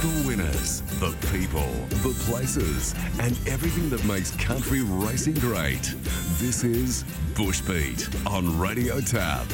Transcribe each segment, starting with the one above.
The winners, the people, the places, and everything that makes country racing great. This is Bushbeat on Radio Tab.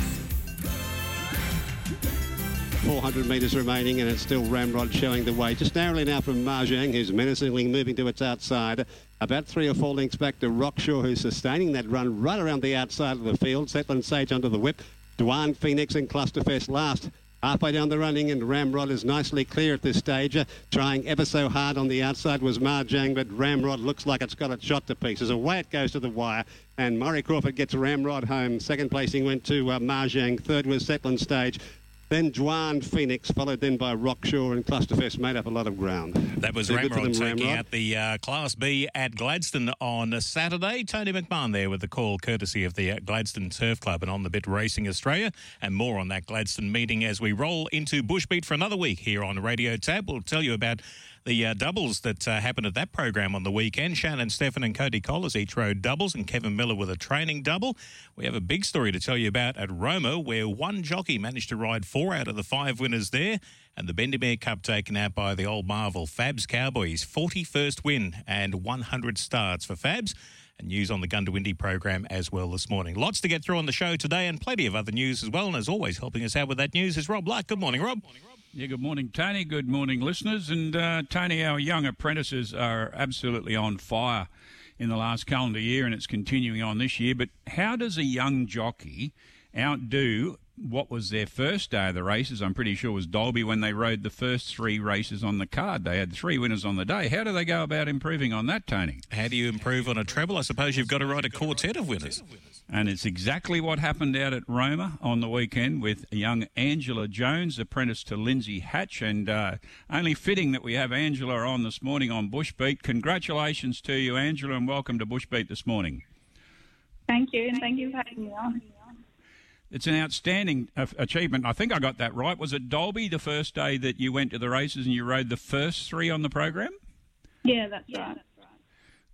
400 metres remaining, and it's still Ramrod showing the way. Just narrowly now from Marjang, who's menacingly moving to its outside. About three or four lengths back to Rockshaw, who's sustaining that run right around the outside of the field. Setland Sage under the whip. Dwan Phoenix and Clusterfest last. Halfway down the running, and Ramrod is nicely clear at this stage. Uh, trying ever so hard on the outside was Marjang, but Ramrod looks like it's got it shot to pieces. Away it goes to the wire, and Murray Crawford gets Ramrod home. Second placing went to uh, Marjang. Third was Setland Stage. Then Dwan Phoenix, followed then by Rockshaw and Clusterfest, made up a lot of ground. That was Ramrod taking Ramrod. out the uh, Class B at Gladstone on Saturday. Tony McMahon there with the call, courtesy of the uh, Gladstone Turf Club and on the bit Racing Australia. And more on that Gladstone meeting as we roll into Bushbeat for another week here on Radio Tab. We'll tell you about the uh, doubles that uh, happened at that program on the weekend. Shannon Stephan and Cody Collis each rode doubles, and Kevin Miller with a training double. We have a big story to tell you about at Roma, where one jockey managed to ride four out of the five winners there, and the Bendemere Cup taken out by the old Marvel Fabs Cowboys. 41st win and 100 starts for Fabs. And news on the Goondiwindi program as well this morning. Lots to get through on the show today, and plenty of other news as well. And as always, helping us out with that news is Rob Luck. Good morning, Rob. Yeah, good morning, Tony. Good morning, listeners. And uh, Tony, our young apprentices are absolutely on fire in the last calendar year, and it's continuing on this year. But how does a young jockey outdo what was their first day of the races? I'm pretty sure it was Dalby when they rode the first three races on the card. They had three winners on the day. How do they go about improving on that, Tony? How do you improve on a treble? I suppose you've got to ride a quartet of winners. And it's exactly what happened out at Roma on the weekend with young Angela Jones, apprentice to Lindsay Hatch. And uh, only fitting that we have Angela on this morning on Bushbeat. Congratulations to you, Angela, and welcome to Bushbeat this morning. Thank you, and thank you for having me on. It's an outstanding uh, achievement. I think I got that right. Was it Dalby the first day that you went to the races and you rode the first three on the program? Yeah, that's right.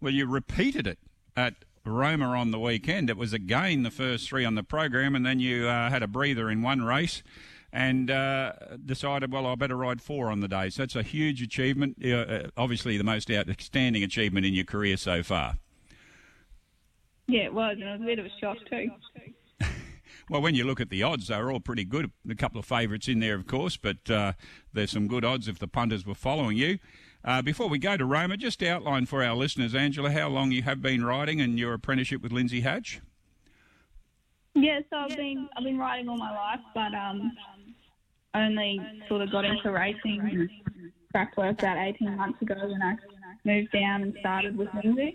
Well, you repeated it at Roma on the weekend. It was again the first three on the program, and then you uh, had a breather in one race and uh, decided, well, I better ride four on the day. So that's a huge achievement. Uh, uh, obviously, the most outstanding achievement in your career so far. Yeah, it was, and it was a bit of a shock too. Well, when you look at the odds, they're all pretty good. A couple of favourites in there, of course, but uh, there's some good odds if the punters were following you. Uh, before we go to Roma, just outline for our listeners, Angela, how long you have been riding and your apprenticeship with Lindsay Hatch. Yeah, so I've been I've been riding all my life, but um, only sort of got into racing and track work about 18 months ago when I moved down and started with music.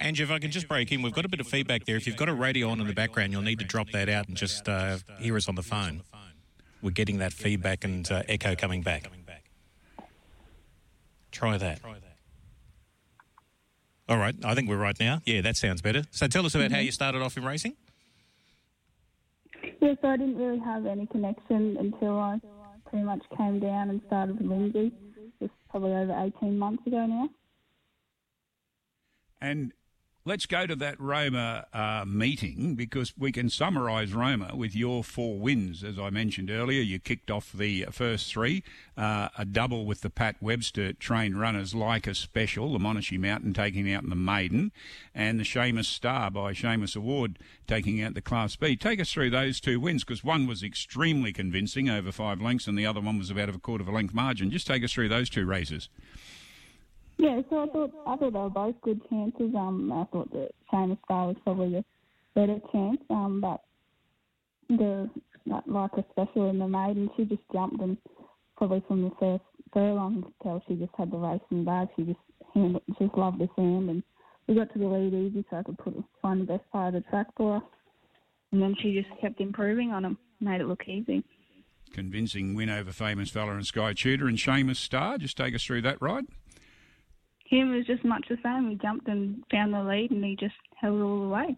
And if I can just break in, we've got a bit of feedback there. If you've got a radio on in the background, you'll need to drop that out and just uh, hear us on the phone. We're getting that feedback and uh, echo coming back. Try that. All right, I think we're right now. Yeah, that sounds better. So tell us about how you started off in racing. Yeah, so I didn't really have any connection until I pretty much came down and started with Lindsay. Just probably over 18 months ago now. And let's go to that Roma uh, meeting because we can summarise Roma with your four wins. As I mentioned earlier, you kicked off the first three, uh, a double with the Pat Webster trained runners like a special, the Monashee Mountain taking out the maiden, and the Seamus Star by Shamus Award taking out the Class B. Take us through those two wins because one was extremely convincing over five lengths and the other one was about a quarter of a length margin. Just take us through those two races. Yeah, so I thought I thought they were both good chances. Um, I thought that Seamus Star was probably the better chance. Um, but the like, a special in the maiden, she just jumped and probably from the first furlong you could tell she just had the race in the bag. She just handled, just loved the sand, and we got to the lead easy, so I could put find the best part of the track for her. And then she just kept improving on them, made it look easy. Convincing win over famous fella and Sky Tudor and Seamus Star. Just take us through that ride. Him was just much the same. We jumped and found the lead, and he just held all the way.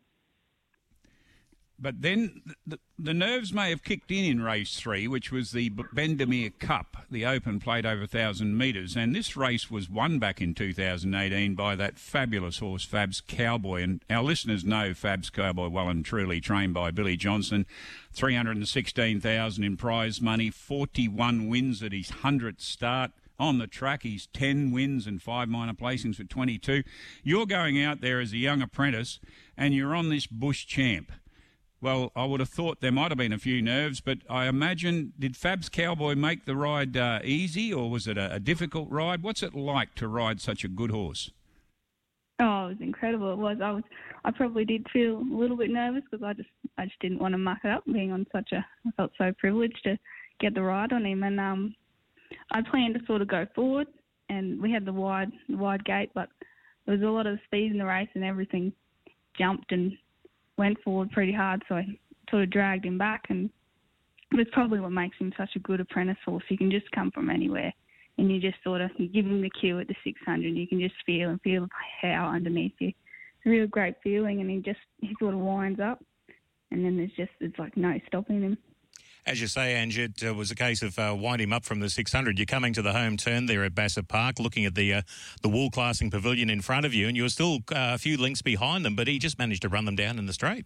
But then the, the, nerves may have kicked in in race three, which was the Bendemere Cup, the open plate over 1,000 metres. And this race was won back in 2018 by that fabulous horse, Fab's Cowboy. And our listeners know Fab's Cowboy well and truly, trained by Billy Johnson. 316,000 in prize money, 41 wins at his 100th start on the track. He's 10 wins and five minor placings for 22. You're going out there as a young apprentice and you're on this Bush champ. Well, I would have thought there might have been a few nerves, but I imagine did Fab's Cowboy make the ride uh, easy, or was it a, a, difficult ride? What's it like to ride such a good horse? Oh, it was incredible. It was. I was. I probably did feel a little bit nervous because I just, I just didn't want to muck it up. Being on such a, I felt so privileged to get the ride on him, and um, I planned to sort of go forward, and we had the wide, the wide gate, but there was a lot of speed in the race, and everything jumped and went forward pretty hard, so I sort of dragged him back. And it's probably what makes him such a good apprentice horse. He can just come from anywhere, and you just sort of you give him the cue at the 600. You can just feel and feel the power underneath you. It's a real great feeling, and he just he sort of winds up, and then there's just it's like no stopping him. As you say, Ange, it uh, was a case of uh, winding him up from the 600. You're coming to the home turn there at Bassett Park, looking at the uh, the wool classing pavilion in front of you, and you were still uh, a few lengths behind them, but he just managed to run them down in the straight.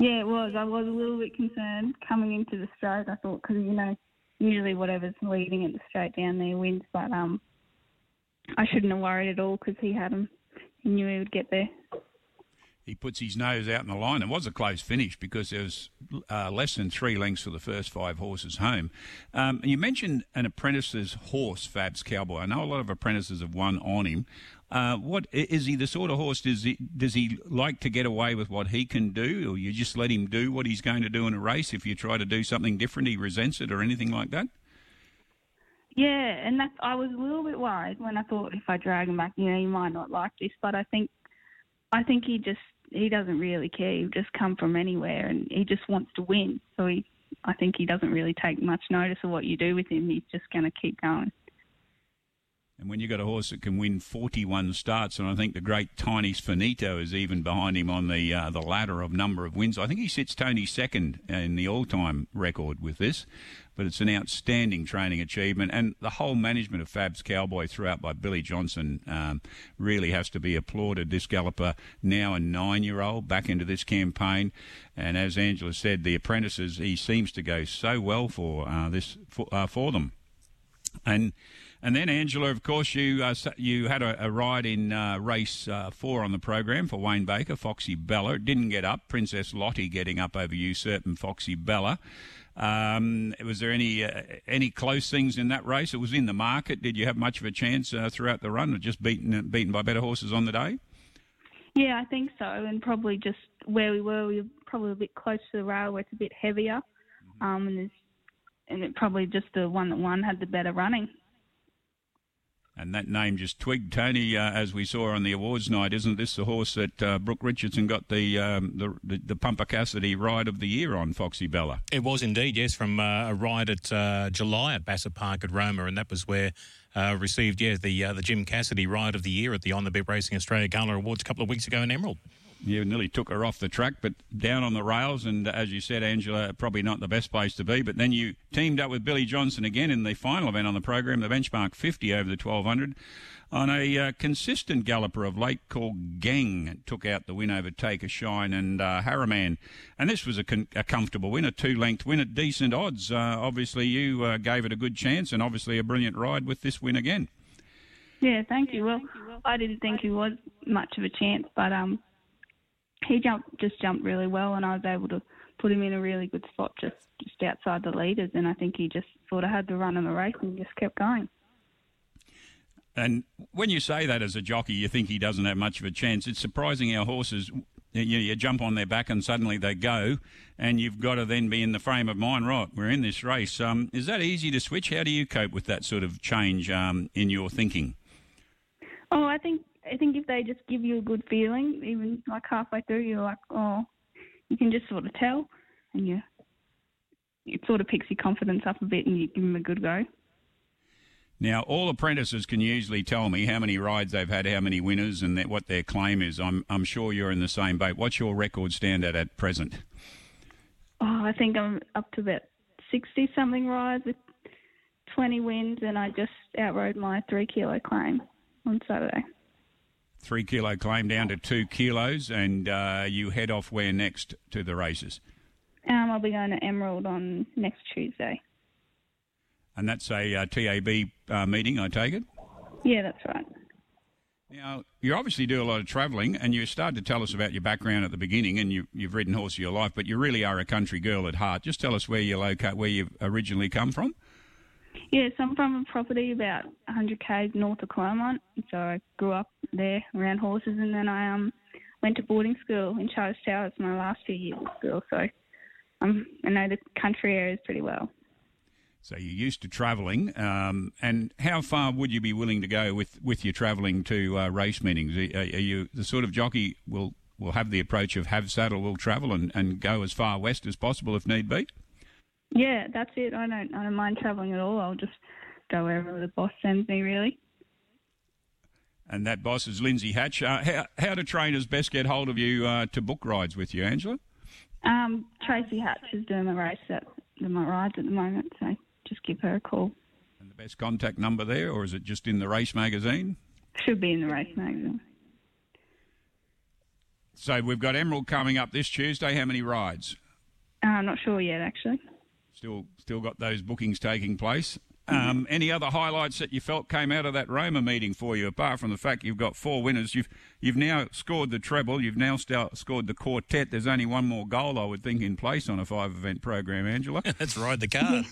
Yeah, it was. I was a little bit concerned coming into the straight. I thought because you know usually whatever's leading at the straight down there wins, but um, I shouldn't have worried at all because he had him. He knew he would get there he puts his nose out in the line. It was a close finish because there was uh, less than three lengths for the first five horses home. Um, you mentioned an apprentice's horse, Fab's Cowboy. I know a lot of apprentices have won on him. Uh, what is he the sort of horse? Does he does he like to get away with what he can do, or you just let him do what he's going to do in a race? If you try to do something different, he resents it, or anything like that. Yeah, and that's I was a little bit worried when I thought if I drag him back, you know, he might not like this. But I think I think he just he doesn't really care. He just come from anywhere, and he just wants to win. So he, I think he doesn't really take much notice of what you do with him. He's just going to keep going. And when you've got a horse that can win 41 starts, and I think the great Tiny Finito is even behind him on the uh, the ladder of number of wins. I think he sits Tony second in the all-time record with this but it's an outstanding training achievement. And the whole management of Fab's Cowboy throughout by Billy Johnson um, really has to be applauded. This galloper, now a nine year old, back into this campaign. And as Angela said, the apprentices, he seems to go so well for uh, this for, uh, for them. And and then Angela, of course, you uh, you had a, a ride in uh, race uh, four on the program for Wayne Baker, Foxy Bella. It didn't get up. Princess Lottie getting up over Usurp and Foxy Bella. Um, was there any uh, any close things in that race? It was in the market. Did you have much of a chance uh, throughout the run, or just beaten beaten by better horses on the day? Yeah, I think so, and probably just where we were, we were probably a bit close to the rail, where it's a bit heavier, mm-hmm. um, and, and it probably just the one that won had the better running. And that name just twigged Tony, uh, as we saw on the awards night. Isn't this the horse that uh, Brooke Richardson got the, um, the, the the Pumper Cassidy ride of the year on, Foxy Bella? It was indeed, yes, from uh, a ride at uh, July at Bassett Park at Roma, and that was where uh, received yeah the uh, the Jim Cassidy ride of the year at the On the Bit Racing Australia Gala Awards a couple of weeks ago in Emerald you nearly took her off the track, but down on the rails. And as you said, Angela, probably not the best place to be. But then you teamed up with Billy Johnson again in the final event on the program, the benchmark 50 over the 1200, on a uh, consistent galloper of late called Gang. Took out the win over Take a Shine and uh, Harriman. And this was a, con- a comfortable win, a two length win at decent odds. Uh, obviously, you uh, gave it a good chance and obviously a brilliant ride with this win again. Yeah, thank you. Well, I didn't think he was much of a chance, but um, he jumped just jumped really well, and I was able to put him in a really good spot just just outside the leaders. And I think he just sort of had the run in the race and just kept going. And when you say that as a jockey, you think he doesn't have much of a chance. It's surprising how horses, you, you jump on their back and suddenly they go, and you've got to then be in the frame of mind, right, we're in this race. Um, is that easy to switch? How do you cope with that sort of change um, in your thinking? Oh, I think I think if they just give you a good feeling, even like halfway through, you're like, oh, you can just sort of tell, and you it sort of picks your confidence up a bit, and you give them a good go. Now, all apprentices can usually tell me how many rides they've had, how many winners, and what their claim is. I'm I'm sure you're in the same boat. What's your record stand at at present? Oh, I think I'm up to about 60 something rides with 20 wins, and I just outrode my three kilo claim on Saturday. Three kilo claim down to two kilos, and uh, you head off where next to the races? Um, I'll be going to Emerald on next Tuesday. And that's a uh, TAB uh, meeting, I take it? Yeah, that's right. Now, you obviously do a lot of travelling, and you started to tell us about your background at the beginning, and you, you've ridden horse your life, but you really are a country girl at heart. Just tell us where you locate, where you've originally come from. Yes, I'm from a property about 100 k's north of Clermont, so I grew up there around horses, and then I um went to boarding school in Charters Towers my last few years of school, so um, I know the country areas pretty well. So you're used to travelling, um, and how far would you be willing to go with, with your travelling to uh, race meetings? Are, are, you the sort of jockey will will have the approach of have saddle, will travel and, and go as far west as possible if need be? Yeah, that's it. I don't I don't mind travelling at all. I'll just go wherever the boss sends me, really. And that boss is Lindsay Hatch. Uh, how, how do trainers best get hold of you uh, to book rides with you, Angela? Um, Tracy Hatch is doing the race at the rides at the moment, so just give her a call. And the best contact number there, or is it just in the race magazine? Should be in the race magazine. So we've got Emerald coming up this Tuesday. How many rides? Uh, I'm not sure yet, actually. Still, still got those bookings taking place. Um, any other highlights that you felt came out of that Roma meeting for you, apart from the fact you've got four winners? You've you've now scored the treble. You've now st- scored the quartet. There's only one more goal, I would think, in place on a five-event program. Angela, Let's ride the card.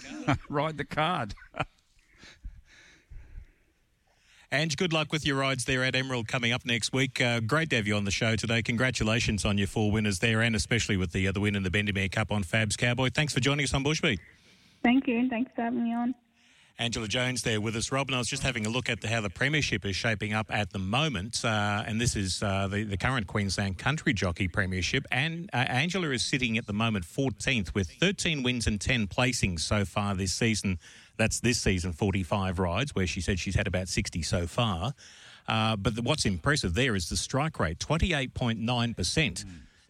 ride the card. Ange, good luck with your rides there at Emerald coming up next week. Uh, great to have you on the show today. Congratulations on your four winners there, and especially with the uh, the win in the Bendemere Cup on Fabs Cowboy. Thanks for joining us on Bushbeat. Thank you, and thanks for having me on. Angela Jones there with us, Rob, and I was just having a look at the, how the Premiership is shaping up at the moment, uh, and this is uh, the, the current Queensland Country Jockey Premiership, and uh, Angela is sitting at the moment 14th with 13 wins and 10 placings so far this season. That's this season, 45 rides, where she said she's had about 60 so far. Uh, but the, what's impressive there is the strike rate, 28.9%.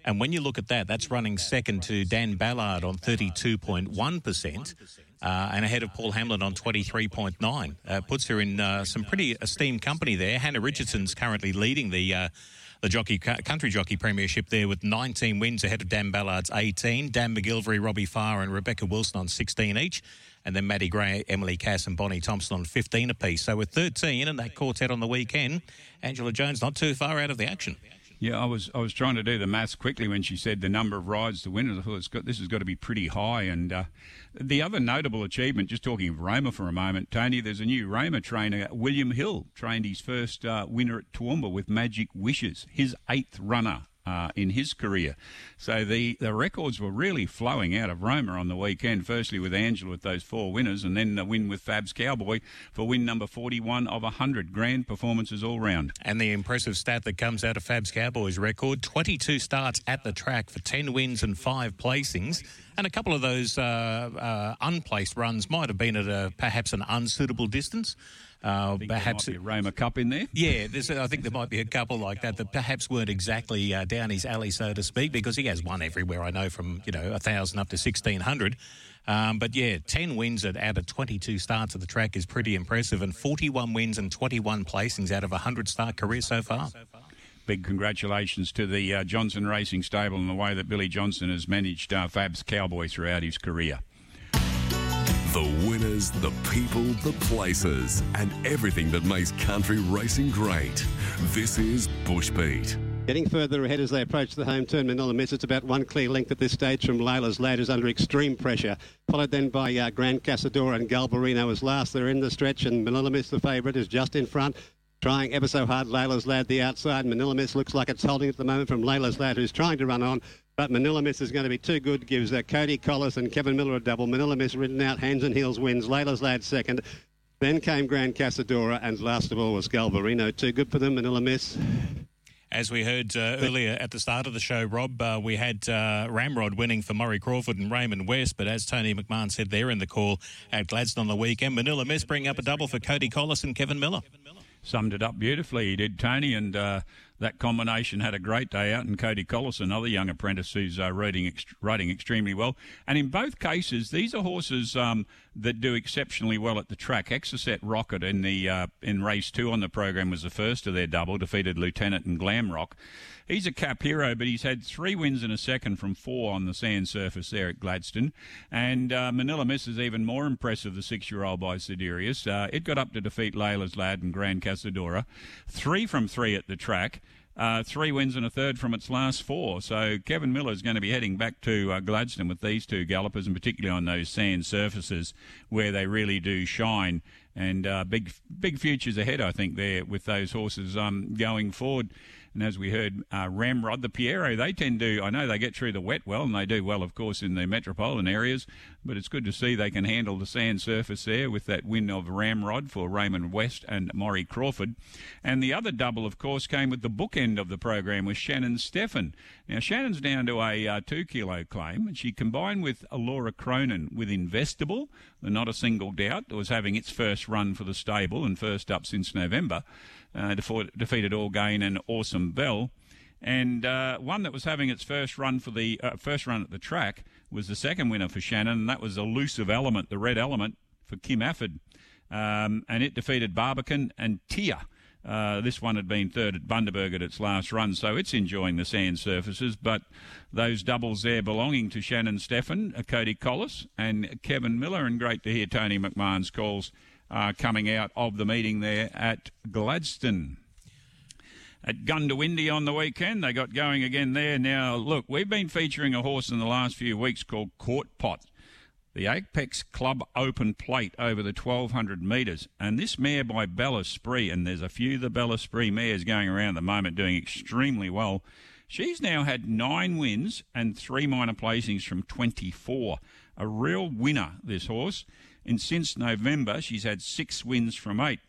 And when you look at that, that's running second to Dan Ballard on 32.1%. Uh, and ahead of Paul Hamlin on 23.9. Uh, puts her in uh, some pretty esteemed company there. Hannah Richardson's currently leading the uh, the jockey country jockey premiership there with 19 wins ahead of Dan Ballard's 18. Dan McGilvery, Robbie Farr, and Rebecca Wilson on 16 each. And then Maddie Gray, Emily Cass, and Bonnie Thompson on 15 apiece. So with 13 and that quartet on the weekend, Angela Jones not too far out of the action. Yeah, I was I was trying to do the maths quickly when she said the number of rides to winners. I thought got, this has got to be pretty high. And uh, the other notable achievement, just talking of Roma for a moment, Tony, there's a new Roma trainer, William Hill, trained his first uh, winner at Toowoomba with Magic Wishes, his eighth runner uh, in his career. So the, the records were really flowing out of Roma on the weekend, firstly with Angela with those four winners, and then the win with Fabs Cowboy for win number 41 of 100. Grand performances all round. And the impressive stat that comes out of Fabs Cowboy's record 22 starts at the track for 10 wins and 5 placings. And a couple of those uh, uh, unplaced runs might have been at a perhaps an unsuitable distance. Uh, perhaps a Roma Cup in there. Yeah, I think there might be a couple like that that perhaps weren't exactly uh, down his alley, so to speak, because he has won everywhere. I know from you know a thousand up to sixteen hundred. Um, but yeah, 10 wins at, out of 22 starts at the track is pretty impressive, and 41 wins and 21 placings out of a 100 start career so far. Big congratulations to the uh, Johnson Racing Stable and the way that Billy Johnson has managed uh, Fab's Cowboy throughout his career. The winners, the people, the places, and everything that makes country racing great. This is Bushbeat. Getting further ahead as they approach the home turn, Manila Miss. It's about one clear length at this stage from Layla's Lad, who's under extreme pressure. Followed then by uh, Grand Casadora and Galbarino as last. They're in the stretch, and Manila Miss, the favourite, is just in front. Trying ever so hard, Layla's Lad the outside. Manila Miss looks like it's holding at the moment from Layla's Lad, who's trying to run on. But Manila Miss is going to be too good. Gives uh, Cody Collis and Kevin Miller a double. Manila Miss ridden out, hands and heels wins. Layla's Lad second. Then came Grand Casadora, and last of all was Galvarino. Too good for them, Manila Miss. As we heard uh, earlier at the start of the show, Rob, uh, we had uh, Ramrod winning for Murray Crawford and Raymond West, but as Tony McMahon said there in the call at Gladstone on the weekend, Manila Miss bring up a double for Cody Collis and Kevin Miller summed it up beautifully. He did, Tony, and uh, that combination had a great day out, and Cody Collis, another young apprentice who's uh, riding, ext- riding extremely well. And in both cases, these are horses um, that do exceptionally well at the track. Exocet Rocket in the uh, in race two on the program was the first of their double, defeated Lieutenant and Glamrock. He's a cap hero, but he's had three wins in a second from four on the sand surface there at Gladstone. And uh, Manila Miss is even more impressive, the six year old by Siderius. Uh, it got up to defeat Layla's Lad and Grand Casadora. Three from three at the track. Uh, three wins and a third from its last four. So Kevin Miller is going to be heading back to uh, Gladstone with these two gallopers, and particularly on those sand surfaces where they really do shine. And uh, big, big futures ahead, I think, there with those horses um, going forward. And as we heard, uh, Ramrod, the Pierro, they tend to, I know they get through the wet well, and they do well, of course, in the metropolitan areas, but it's good to see they can handle the sand surface there with that win of Ramrod for Raymond West and Murray Crawford. And the other double, of course, came with the bookend of the program with Shannon Steffen. Now, Shannon's down to a uh, two kilo claim, and she combined with Laura Cronin with Investable, the not a single doubt, was having its first run for the stable and first up since November uh, defeated Gain and Awesome Bell. And uh, one that was having its first run for the uh, first run at the track was the second winner for Shannon, and that was Elusive Element, the red element for Kim Afford. Um, and it defeated Barbican and Tia. Uh, this one had been third at Bundaberg at its last run, so it's enjoying the sand surfaces. But those doubles there belonging to Shannon Steffen, uh, Cody Collis, and Kevin Miller, and great to hear Tony McMahon's calls uh, coming out of the meeting there at Gladstone. At Goondiwindi on the weekend, they got going again there. Now, look, we've been featuring a horse in the last few weeks called Court Pot, the Apex Club Open Plate over the 1200 metres. And this mare by Bel Esprit, and there's a few of the Bel Esprit mares going around at the moment doing extremely well. She's now had nine wins and three minor placings from 24. A real winner, this horse and since November, she's had six wins from eight.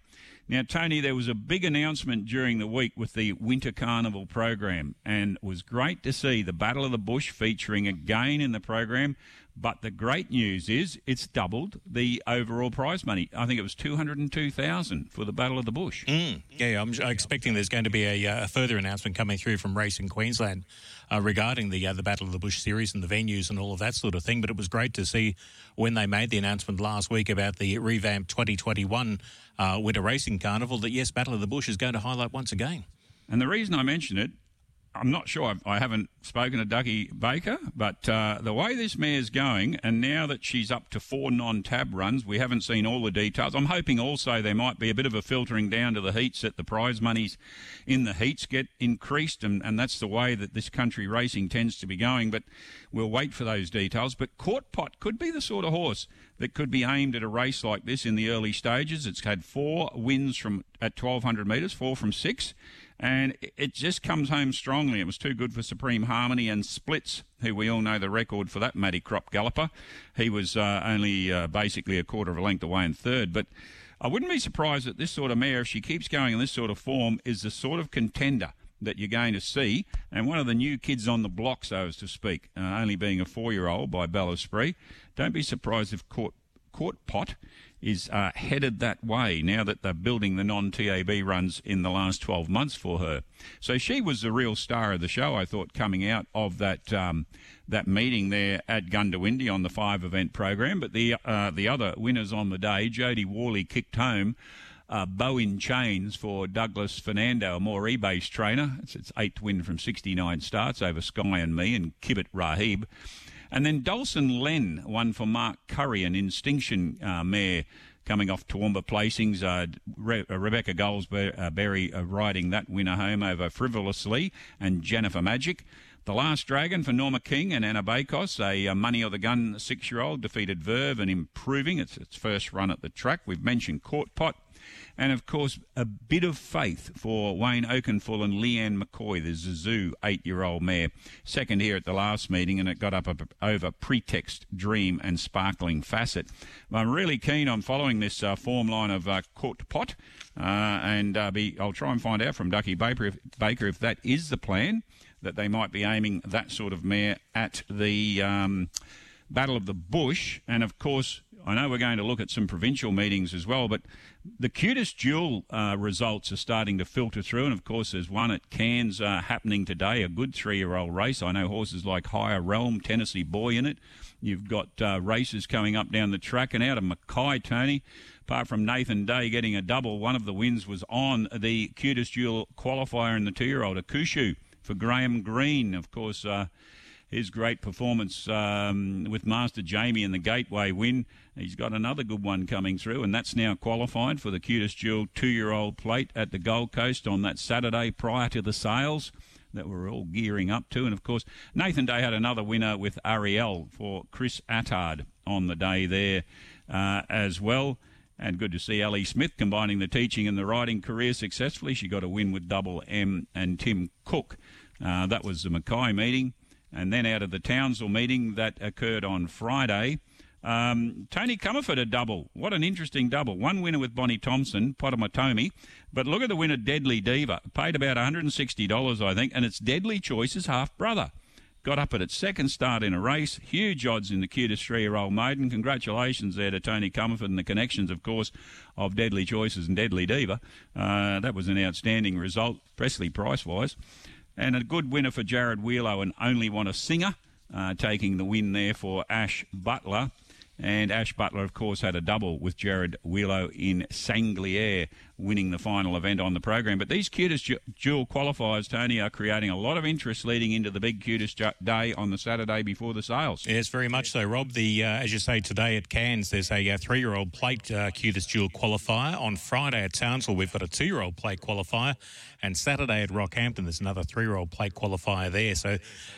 Now, Tony, there was a big announcement during the week with the Winter Carnival program, and it was great to see the Battle of the Bush featuring again in the program. But the great news is it's doubled the overall prize money. I think it was two hundred and two thousand for the Battle of the Bush. Mm, yeah, I'm expecting there's going to be a, uh, a, further announcement coming through from Racing Queensland uh, regarding the uh, the Battle of the Bush series and the venues and all of that sort of thing. But it was great to see when they made the announcement last week about the revamped 2021 uh, Winter Racing Carnival that yes, Battle of the Bush is going to highlight once again. And the reason I mention it I'm not sure. I haven't spoken to Ducky Baker, but uh, the way this mare's going, and now that she's up to four non-tab runs, we haven't seen all the details. I'm hoping also there might be a bit of a filtering down to the heats that the prize monies in the heats get increased, and, and that's the way that this country racing tends to be going. But we'll wait for those details. But Court Pot could be the sort of horse that could be aimed at a race like this in the early stages. It's had four wins from at 1200 metres, four from six and it just comes home strongly. It was too good for Supreme Harmony and Splits, who we all know the record for that Matty Crop galloper. He was uh, only uh, basically a quarter of a length away in third, but I wouldn't be surprised that this sort of mare, if she keeps going in this sort of form, is the sort of contender that you're going to see, and one of the new kids on the block, so as to speak, uh, only being a four-year-old by Spree. Don't be surprised if Court, Court Pot is uh, headed that way now that they're building the non TAB runs in the last 12 months for her. So she was the real star of the show, I thought, coming out of that. Um, that meeting there at Goondiwindi on the five event program, but the uh, the other winners on the day, Jody Worley kicked home uh, bow in chains for Douglas Fernando, a more based trainer. It's its eighth win from 69 starts over Sky and Me and Kibit Rahib. And then Dawson Len won for Mark Curry, an Instinction uh, mare coming off Toowoomba placings. Uh, Re- uh, Rebecca Goldsberry uh, riding that winner home over Frivolously and Jennifer Magic. The Last Dragon for Norma King and Anna Bakos, a uh, Money or the Gun six year old, defeated Verve and improving its, its first run at the track. We've mentioned Court Pot and of course a bit of faith for Wayne Oakenfull and Leanne McCoy, the Zazoo eight-year-old mare. Second here at the last meeting, and it got up over Pretext, Dream, and Sparkling Facet. I'm really keen on following this uh, form line of uh, Court Pot, uh, and uh, be, I'll try and find out from Ducky Baker if, Baker if that is the plan that they might be aiming that sort of mare at the. Um, Battle of the Bush, and of course, I know we're going to look at some provincial meetings as well, but the QTIS Jewel uh, results are starting to filter through, and of course, there's one at Cairns uh, happening today, a good three-year-old race. I know horses like Higher Realm, Tennessee Boy in it. You've got uh, races coming up down the track, and out of Mackay, Tony. Apart from Nathan Day getting a double, one of the wins was on the QTIS Jewel qualifier in the two-year-old Akushu for Graham Green. Of course, uh, his great performance um, with Master Jamie in the Gateway win. He's got another good one coming through, and that's now qualified for the QTIS Jewel two-year-old plate at the Gold Coast on that Saturday prior to the sales that we're all gearing up to. And of course, Nathan Day had another winner with Ariel for Chris Attard on the day there uh, as well. And good to see Ellie Smith combining the teaching and the riding career successfully. She got a win with Double M and Tim Cook. Uh, that was the Mackay meeting. And then out of the Townsville meeting that occurred on Friday, um, Tony Comerford a double. What an interesting double. One winner with Bonnie Thompson, Potawatomi. But look at the winner, Deadly Diva. Paid about $160, I think, and it's Deadly Choice's half brother. Got up at its second start in a race. Huge odds in the QTIS three year old maiden. Congratulations there to Tony Comerford and the connections, of course, of Deadly Choices and Deadly Diva. Uh, that was an outstanding result, Presley price wise. And a good winner for Jared Wheelo and Only Want a Singer, uh, taking the win there for Ash Butler. And Ash Butler, of course, had a double with Jared Wheelo in Sanglier, winning the final event on the program. But these QTIS Jewel qualifiers, Tony, are creating a lot of interest leading into the big QTIS day on the Saturday before the sales. Yes, very much so, Rob. The uh, as you say today at Cairns, there's a, uh, three-year-old plate uh, QTIS Jewel qualifier. On Friday at Townsville, we've got a two-year-old plate qualifier. And Saturday at Rockhampton, there's another three year old plate qualifier there. So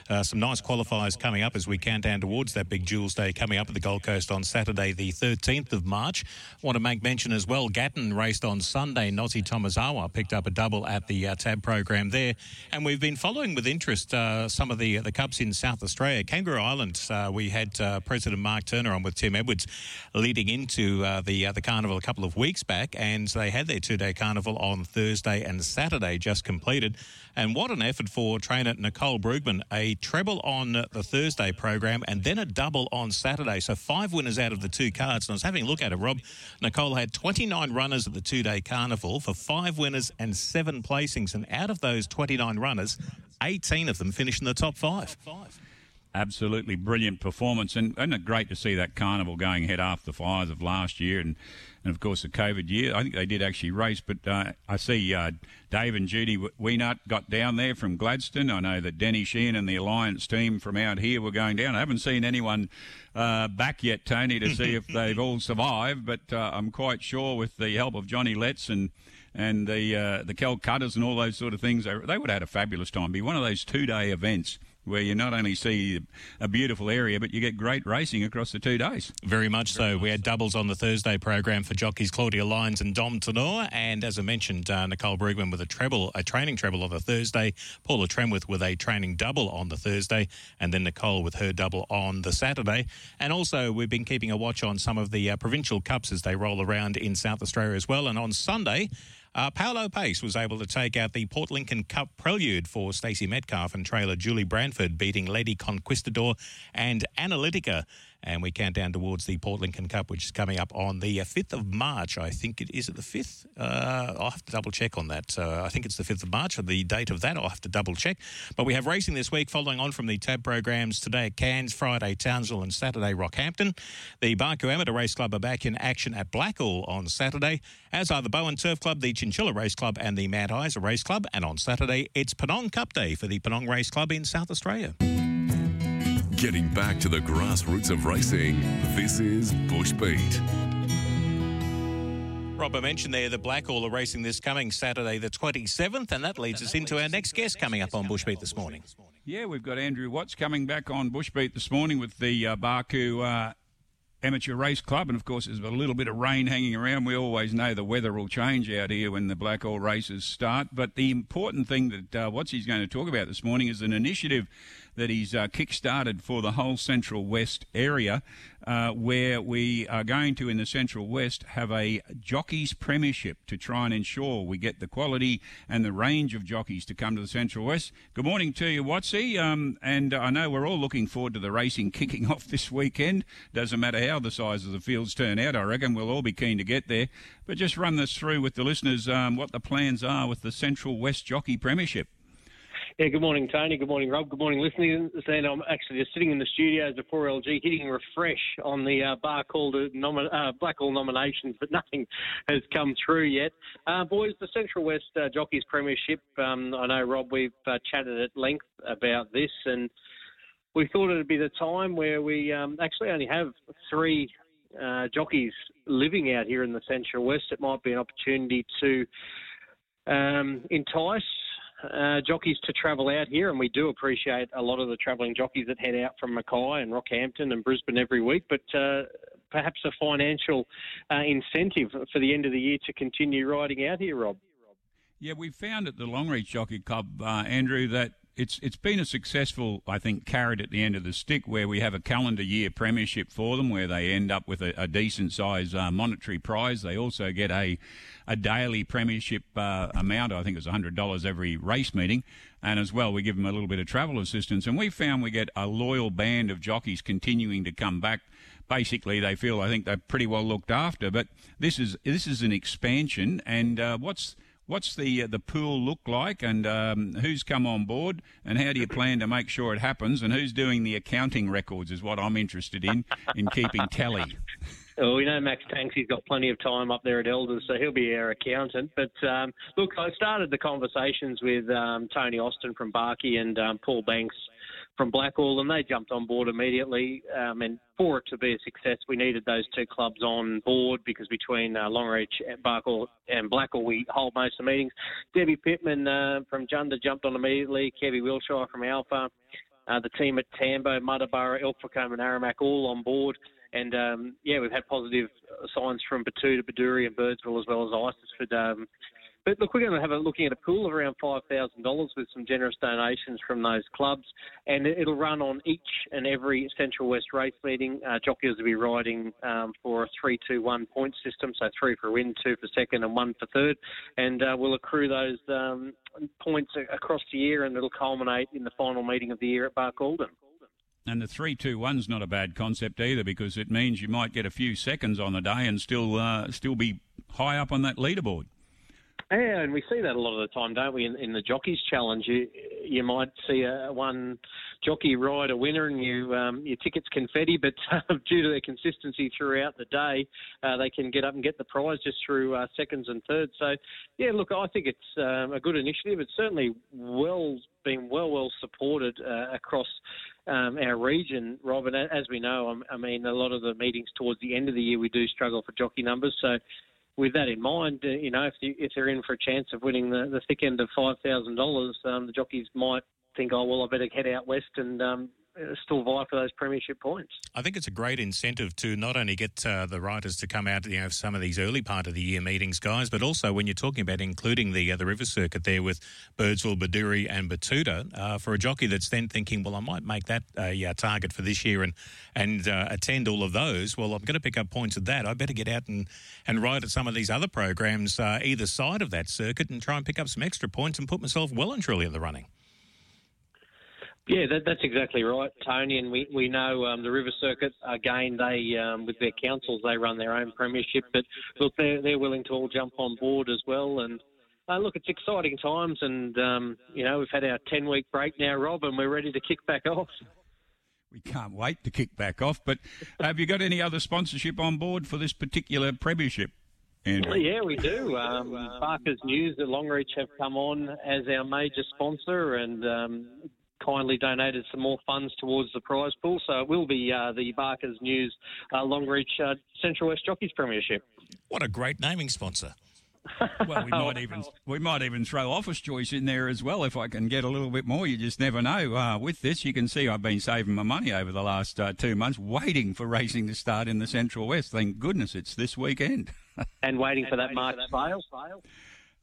uh, some nice qualifiers coming up as we count down towards that big Jewels Day coming up at the Gold Coast on Saturday, the 13th of March. I want to make mention as well, Gatton raced on Sunday. Nozi Tomizawa picked up a double at the uh, tab program there. And we've been following with interest uh, some of the, the Cups in South Australia. Kangaroo Island, uh, we had uh, President Mark Turner on with Tim Edwards leading into uh, the, the carnival a couple of weeks back. And they had their two day carnival on Thursday and Saturday just completed. And what an effort for trainer Nicole Brugman. A treble on the Thursday program and then a double on Saturday. So five winners out of the two cards. And I was having a look at it, Rob. Nicole had 29 runners at the two day carnival for five winners and seven placings. And out of those 29 runners, 18 of them finished in the top five. Absolutely brilliant performance, and, and great to see that carnival going ahead after the fires of last year, and and of course the COVID year. I think they did actually race, but uh, I see uh, Dave and Judy Wienert got down there from Gladstone. I know that Denny Sheehan and the Alliance team from out here were going down. I haven't seen anyone uh, back yet, Tony, to see if they've all survived, but uh, I'm quite sure with the help of Johnny Letts and and the uh, the Calcuttas and all those sort of things, they, they would have had a fabulous time. It'd Be one of those two day events where you not only see a beautiful area, but you get great racing across the two days. Very much so. We had doubles on the Thursday program for jockeys Claudia Lyons and Dom Tourneur, and as I mentioned, uh, Nicole Brugman with a treble, a training treble on the Thursday, Paula Tremworth with a training double on the Thursday, and then Nicole with her double on the Saturday. And also, we've been keeping a watch on some of the uh, provincial cups as they roll around in South Australia as well. And on Sunday, uh, Paolo Pace was able to take out the Port Lincoln Cup prelude for Stacey Metcalf and trailer Julie Branford, beating Lady Conquistador and Analytica and we count down towards the Port Lincoln Cup, which is coming up on the 5th uh, of March. I think it is the 5th. Uh, I'll have to double check on that. Uh, I think it's the 5th of March. The date of that, I'll have to double check. But we have racing this week, following on from the tab programs today at Cairns, Friday, Townsville, and Saturday, Rockhampton. The Barcoo Amateur Race Club are back in action at Blackall on Saturday, as are the Bowen Turf Club, the Chinchilla Race Club, and the Mount Isa Race Club. And on Saturday, it's Penong Cup Day for the Penong Race Club in South Australia. Getting back to the grassroots of racing, this is Bush Beat. Rob, I mentioned there that Blackall are racing this coming Saturday, the 27th, and that leads us into our next guest coming up on Bushbeat this morning. Yeah, we've got Andrew Watts coming back on Bushbeat this morning with the uh, Barcoo uh, Amateur Race Club, and of course, there's a little bit of rain hanging around. We always know the weather will change out here when the Blackall races start. But the important thing that uh, Watts is going to talk about this morning is an initiative that he's uh, kick-started for the whole Central West area. uh, where we are going to, in the Central West, have a jockeys premiership to try and ensure we get the quality and the range of jockeys to come to the Central West. Good morning to you, Watsy. Um, and I know we're all looking forward to the racing kicking off this weekend. Doesn't matter how the size of the fields turn out, I reckon we'll all be keen to get there. But just run this through with the listeners um, what the plans are with the Central West Jockey Premiership. Yeah, good morning, Tony. Good morning, Rob. Good morning, listening. And I'm actually just sitting in the studios at 4LG hitting refresh on the uh, bar called nomi- uh, Blackall nominations, but nothing has come through yet. Uh, boys, the Central West uh, Jockeys Premiership, um, I know, Rob, we've uh, chatted at length about this, and we thought it would be the time where we um, actually only have three uh, jockeys living out here in the Central West. It might be an opportunity to um, entice uh, jockeys to travel out here, and we do appreciate a lot of the travelling jockeys that head out from Mackay and Rockhampton and Brisbane every week. But uh, perhaps a financial uh, incentive for the end of the year to continue riding out here, Rob. Yeah, we found at the Longreach Jockey Club, uh, Andrew, that it's it's been a successful, I think, carrot at the end of the stick where we have a calendar year premiership for them, where they end up with a, a decent size uh, monetary prize. They also get a a daily premiership uh, amount. I think it's hundred dollars every race meeting, and as well we give them a little bit of travel assistance. And we found we get a loyal band of jockeys continuing to come back. Basically, they feel I think they're pretty well looked after. But this is this is an expansion, and uh, what's What's the uh, the pool look like, and um, who's come on board, and how do you plan to make sure it happens, and who's doing the accounting records is what I'm interested in in keeping tally. Well, we know Max Tanks, he's got plenty of time up there at Elders, so he'll be our accountant. But um, look, I started the conversations with um, Tony Austin from Barkey and um, Paul Banks from Blackall, and they jumped on board immediately. Um, and for it to be a success, we needed those two clubs on board because between uh, Longreach, Barkall, and Blackall, we hold most of the meetings. Debbie Pittman uh, from Jundah jumped on immediately. Kevy Wilshire from Alpha. Uh, the team at Tambo, Muttaburra, Ilfracombe, and Aramac all on board. And um, yeah, we've had positive signs from Betoota, Bedourie, and Birdsville as well as Isisford um, but look, we're going to have a looking at a pool of around five thousand dollars with some generous donations from those clubs, and it'll run on each and every Central West race meeting. Uh, jockeys will be riding um, for a three-two-one point system, so three for win, two for second, and one for third, and uh, we'll accrue those um, points across the year, and it'll culminate in the final meeting of the year at Barcaldine. And the three two one's not a bad concept either because it means you might get a few seconds on the day and still uh, still be high up on that leaderboard. Yeah, and we see that a lot of the time, don't we? In, in the jockeys challenge, you you might see a one jockey ride a winner, and you um, your tickets confetti, but uh, due to their consistency throughout the day, uh, they can get up and get the prize just through uh, seconds and thirds. So, yeah, look, I think it's um, a good initiative. It's certainly well been well well supported uh, across um, our region, Rob. And as we know, I mean, a lot of the meetings towards the end of the year, we do struggle for jockey numbers. So with that in mind, uh, you know, if, you, if they're in for a chance of winning the, the thick end of five thousand um, dollars, the jockeys might think, oh well, I better head out west and um, still vie for those premiership points. I think it's a great incentive to not only get uh, the riders to come out, you know, some of these early part of the year meetings, guys, but also when you're talking about including the uh, the river circuit there with Birdsville, Bedourie, and Betoota, uh, for a jockey that's then thinking, well, I might make that a uh, target for this year and and uh, attend all of those. Well, I'm going to pick up points at that. I better get out and and ride at some of these other programs either side of that circuit and try and pick up some extra points and put myself well and truly in the running. Yeah, that, that's exactly right, Tony. And we, we know um, the River Circuit, again, they um, with their councils, they run their own premiership. But look, they're, they're willing to all jump on board as well. And uh, look, it's exciting times. And, um, you know, we've had our 10 week break now, Rob, and we're ready to kick back off. We can't wait to kick back off. But have you got any other sponsorship on board for this particular premiership? Andrew. Yeah, we do. Um, Barker's News at Longreach have come on as our major sponsor, and um, kindly donated some more funds towards the prize pool. So it will be uh, the Barker's News uh, Longreach uh, Central West Jockeys Premiership. What a great naming sponsor. well, we might even we might even throw Office Choice in there as well if I can get a little bit more. You just never know. Uh, with this, you can see I've been saving my money over the last uh, two months, waiting for racing to start in the Central West. Thank goodness it's this weekend. and waiting for that March sale.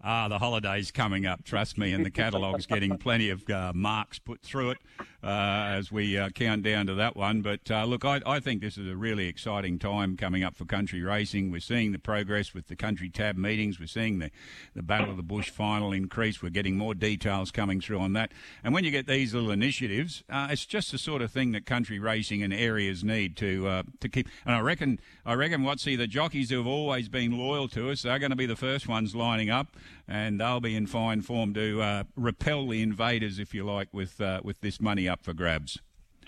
Ah, the holiday's coming up, trust me, and the catalogue's getting plenty of uh, marks put through it uh, as we uh, count down to that one. But uh, look, I, I, think this is a really exciting time coming up for country racing. We're seeing the progress with the country tab meetings. We're seeing the, the Battle of the Bush final increase. We're getting more details coming through on that. And when you get these little initiatives, uh, it's just the sort of thing that country racing and areas need to uh, to keep. And I reckon, I reckon, Watsy, the jockeys who have always been loyal to us, they're going to be the first ones lining up and they'll be in fine form to uh, repel the invaders, if you like, with uh, with this money up for grabs.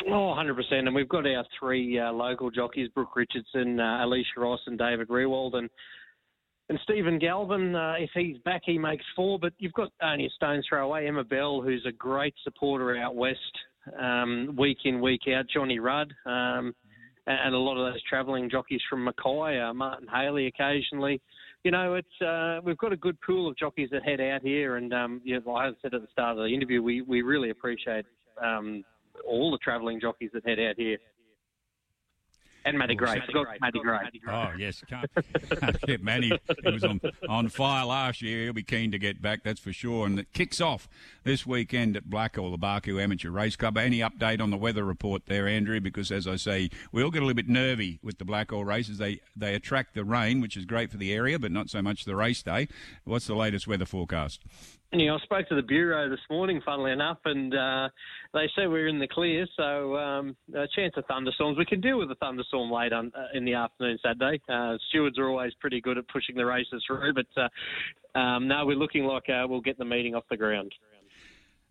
Oh, 100%. And we've got our three uh, local jockeys, Brooke Richardson, uh, Alicia Ross and David Rewald. And and Stephen Galvin, uh, if he's back, he makes four. But you've got only a stone's throw away. Emma Bell, who's a great supporter out west, um, week in, week out. Johnny Rudd, um, and a lot of those travelling jockeys from Mackay, uh, Martin Haley occasionally you know, it's uh, we've got a good pool of jockeys that head out here, and um, you know, like I said at the start of the interview, we we really appreciate um, all the travelling jockeys that head out here. And Matty Gray. Forgot Matty Gray. Oh, yes. Can't, can't get Matty. He was on, on fire last year. He'll be keen to get back, that's for sure. And it kicks off this weekend at Blackall, the Barcoo Amateur Race Club. Any update on the weather report there, Andrew? Because, as I say, we all get a little bit nervy with the Blackall races. They, they attract the rain, which is great for the area, but not so much the race day. What's the latest weather forecast? Know, I spoke to the bureau this morning, funnily enough, and uh, they said we're in the clear. So um, a chance of thunderstorms. We can deal with a thunderstorm late on, uh, in the afternoon Saturday. Uh, stewards are always pretty good at pushing the races through, but uh, um, we're looking like uh, we'll get the meeting off the ground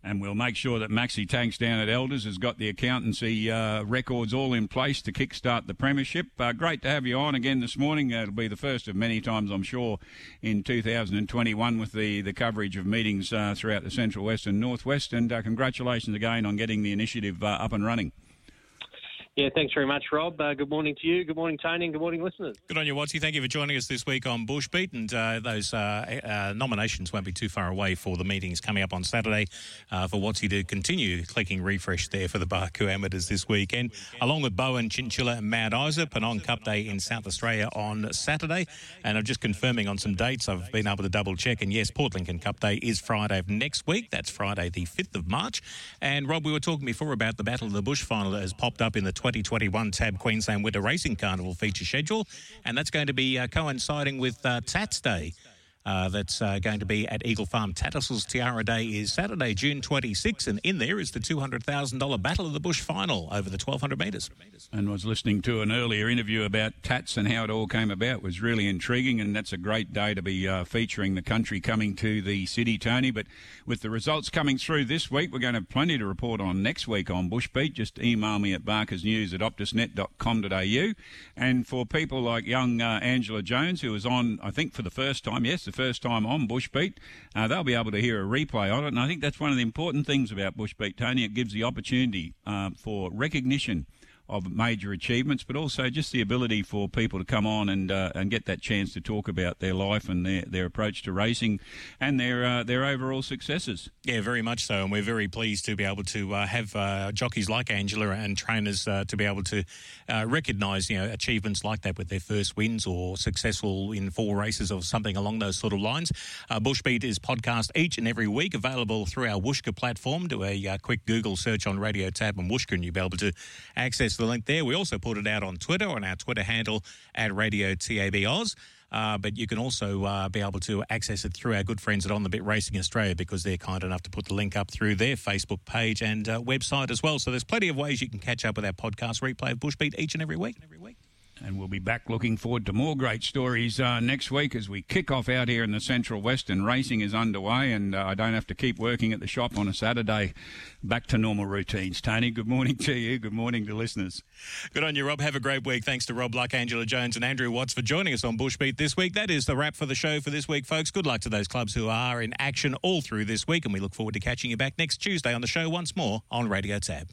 and we'll make sure that Maxi Tanks down at Elders has got the accountancy uh, records all in place to kickstart the premiership. Uh, great to have you on again this morning. Uh, it'll be the first of many times, I'm sure, in 2021 with the, the coverage of meetings uh, throughout the Central West and Northwest. And uh, congratulations again on getting the initiative uh, up and running. Yeah, thanks very much, Rob. Uh, good morning to you. Good morning, Tony, and good morning, listeners. Good on you, Watsy. Thank you for joining us this week on Bushbeat. And uh, those uh, uh nominations won't be too far away for the meetings coming up on Saturday uh, for Watsy to continue clicking refresh there for the Barcoo Amateurs this weekend, along with Bowen, Chinchilla, and Mount Isa. Penong Cup Day in South Australia on Saturday. And I'm just confirming on some dates. I've been able to double check. And yes, Port Lincoln Cup Day is Friday of next week. That's Friday, the 5th of March. And Rob, we were talking before about the Battle of the Bush final that has popped up in the 2021 Tab Queensland Winter Racing Carnival feature schedule, and that's going to be uh, coinciding with uh, Tats Day. Uh, that's uh, going to be at Eagle Farm. Tattersalls Tiara Day is Saturday, June 26, and in there is the $200,000 Battle of the Bush final over the 1,200 metres. And was listening to an earlier interview about Tats and how it all came about. It was really intriguing, and that's a great day to be uh, featuring the country coming to the city, Tony. But with the results coming through this week, we're going to have plenty to report on next week on Bushbeat. Just email me at barkersnews at optusnet.com.au. And for people like young uh, Angela Jones, who was on, I think, for the first time, yes, the first time on Bushbeat, uh, they'll be able to hear a replay on it. And I think that's one of the important things about Bushbeat, Tony. It gives the opportunity uh, for recognition of major achievements, but also just the ability for people to come on and uh, and get that chance to talk about their life and their, their approach to racing and their uh, their overall successes. Yeah, very much so, and we're very pleased to be able to uh, have uh, jockeys like Angela and trainers uh, to be able to uh, recognise you know achievements like that with their first wins or successful in four races or something along those sort of lines. Bushbeat is podcast each and every week, available through our Whooshkaa platform. Do a quick Google search on Radio Tab and Whooshkaa, and you'll be able to access the link there. We also put it out on Twitter on our Twitter handle at Radio TAB Oz. Uh, but you can also uh, be able to access it through our good friends at On the Bit Racing Australia because they're kind enough to put the link up through their Facebook page and uh, website as well. So there's plenty of ways you can catch up with our podcast replay of Bushbeat each and every week. Every week. And we'll be back looking forward to more great stories uh, next week as we kick off out here in the Central West and racing is underway. And uh, I don't have to keep working at the shop on a Saturday. Back to normal routines. Tony, good morning to you. Good morning to listeners. Good on you, Rob. Have a great week. Thanks to Rob Luck, Angela Jones, and Andrew Watts for joining us on Bushbeat this week. That is the wrap for the show for this week, folks. Good luck to those clubs who are in action all through this week. And we look forward to catching you back next Tuesday on the show once more on Radio Tab.